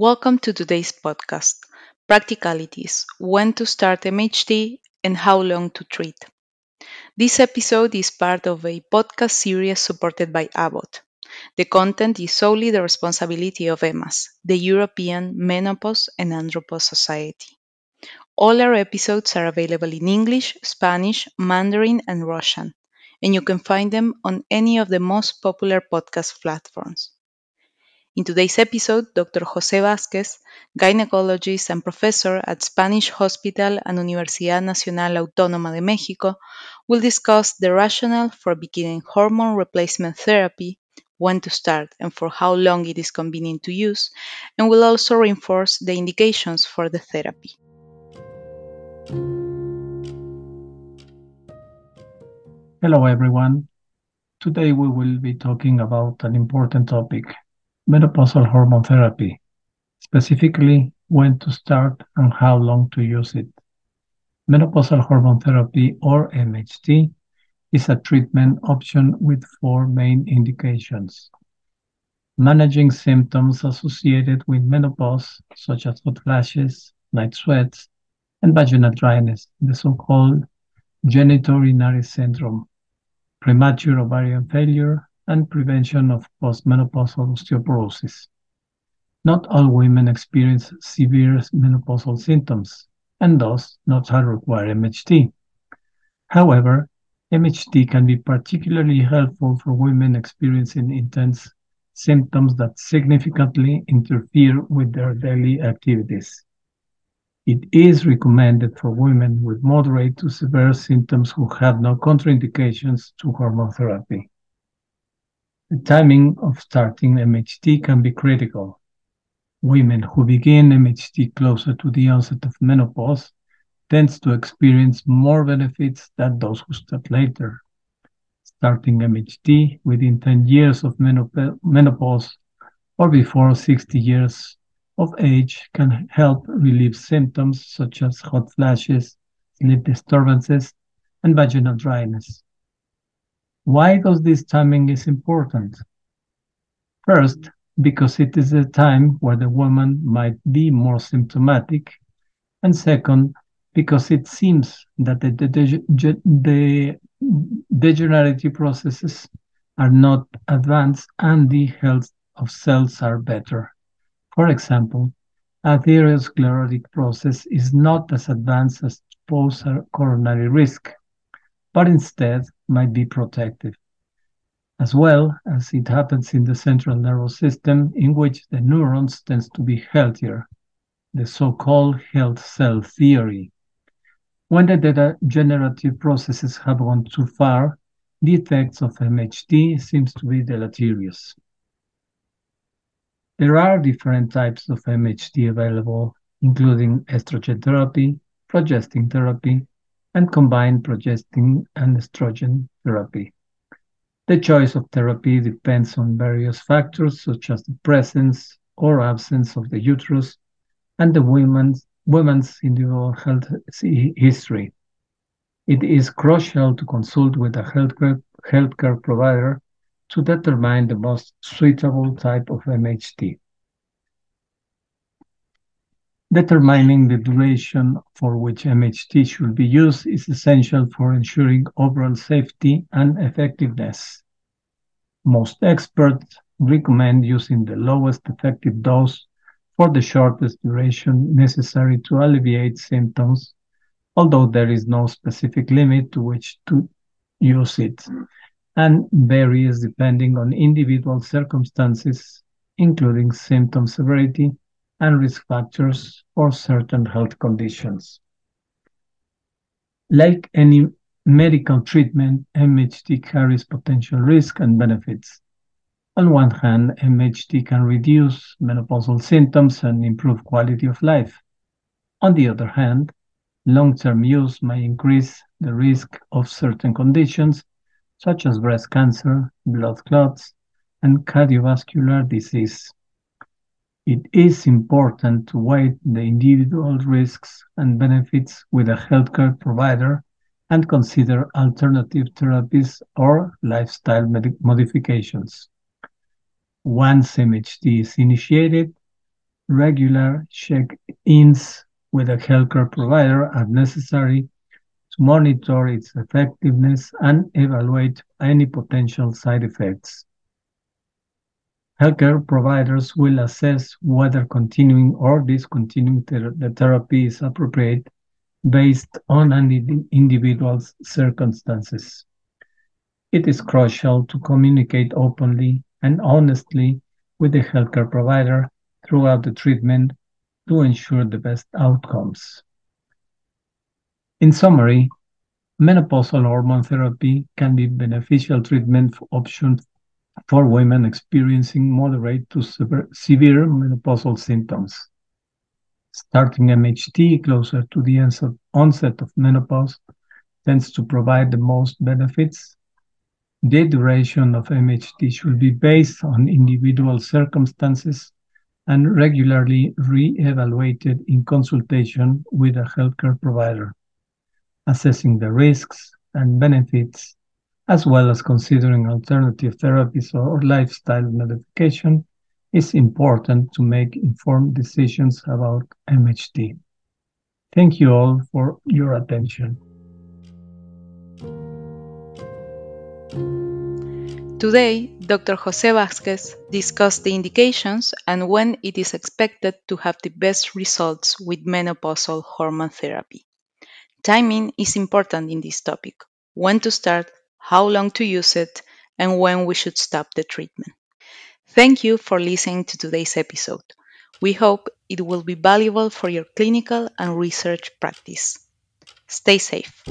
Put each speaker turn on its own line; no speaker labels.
Welcome to today's podcast Practicalities When to Start MHT and How Long to Treat. This episode is part of a podcast series supported by Abbott. The content is solely the responsibility of EMAS, the European Menopause and Andropause Society. All our episodes are available in English, Spanish, Mandarin, and Russian, and you can find them on any of the most popular podcast platforms. In today's episode, Dr. José Vázquez, gynecologist and professor at Spanish Hospital and Universidad Nacional Autónoma de México, will discuss the rationale for beginning hormone replacement therapy, when to start, and for how long it is convenient to use, and will also reinforce the indications for the therapy.
Hello, everyone. Today we will be talking about an important topic menopausal hormone therapy, specifically when to start and how long to use it. Menopausal hormone therapy, or MHT, is a treatment option with four main indications. Managing symptoms associated with menopause, such as hot flashes, night sweats, and vaginal dryness, the so called genitourinary syndrome, premature ovarian failure, and prevention of postmenopausal osteoporosis. Not all women experience severe menopausal symptoms and thus not all require MHT. However, MHT can be particularly helpful for women experiencing intense symptoms that significantly interfere with their daily activities. It is recommended for women with moderate to severe symptoms who have no contraindications to hormone therapy. The timing of starting MHT can be critical. Women who begin MHT closer to the onset of menopause tends to experience more benefits than those who start later. Starting MHT within 10 years of menopause or before 60 years of age can help relieve symptoms such as hot flashes, sleep disturbances, and vaginal dryness. Why does this timing is important? First, because it is a time where the woman might be more symptomatic, and second, because it seems that the, the, degenerative processes are not advanced and the health of cells are better. For example, atherosclerotic process is not as advanced as post coronary risk, but instead might be protective, as well as it happens in the central nervous system, in which the neurons tends to be healthier, the so-called health cell theory. When the degenerative processes have gone too far, the effects of MHT seems to be deleterious. There are different types of MHT available, including estrogen therapy, progestin therapy, and combined progestin and estrogen therapy. The choice of therapy depends on various factors such as the presence or absence of the uterus and the woman's, woman's individual health history. It is crucial to consult with a healthcare, healthcare provider to determine the most suitable type of MHT. Determining the duration for which MHT should be used is essential for ensuring overall safety and effectiveness. Most experts recommend using the lowest effective dose for the shortest duration necessary to alleviate symptoms, although there is no specific limit to which to use it, and varies depending on individual circumstances, including symptom severity and risk factors for certain health conditions. Like any medical treatment, MHT carries potential risks and benefits. On one hand, MHT can reduce menopausal symptoms and improve quality of life. On the other hand, long term use may increase the risk of certain conditions, such as breast cancer, blood clots, and cardiovascular disease. It is important to weigh the individual risks and benefits with a healthcare provider and consider alternative therapies or lifestyle modifications. Once MHT is initiated, regular check-ins with a healthcare provider are necessary to monitor its effectiveness and evaluate any potential side effects. Healthcare providers will assess whether continuing or discontinuing the therapy is appropriate based on an individual's circumstances. It is crucial to communicate openly and honestly with the healthcare provider throughout the treatment to ensure the best outcomes. In summary, menopausal hormone therapy can be beneficial treatment option for women experiencing moderate to severe menopausal symptoms. Starting MHT closer to the onset of menopause tends to provide the most benefits. The duration of MHT should be based on individual circumstances and regularly re-evaluated in consultation with a healthcare provider, assessing the risks and benefits as well as considering alternative therapies or lifestyle modification, is important to make informed decisions about MHT. Thank you all for your attention.
Today, Dr. José Vázquez discussed the indications and when it is expected to have the best results with menopausal hormone therapy. Timing is important in this topic when to start how long to use it, and when we should stop the treatment. Thank you for listening to today's episode. We hope it will be valuable for your clinical and research practice. Stay safe.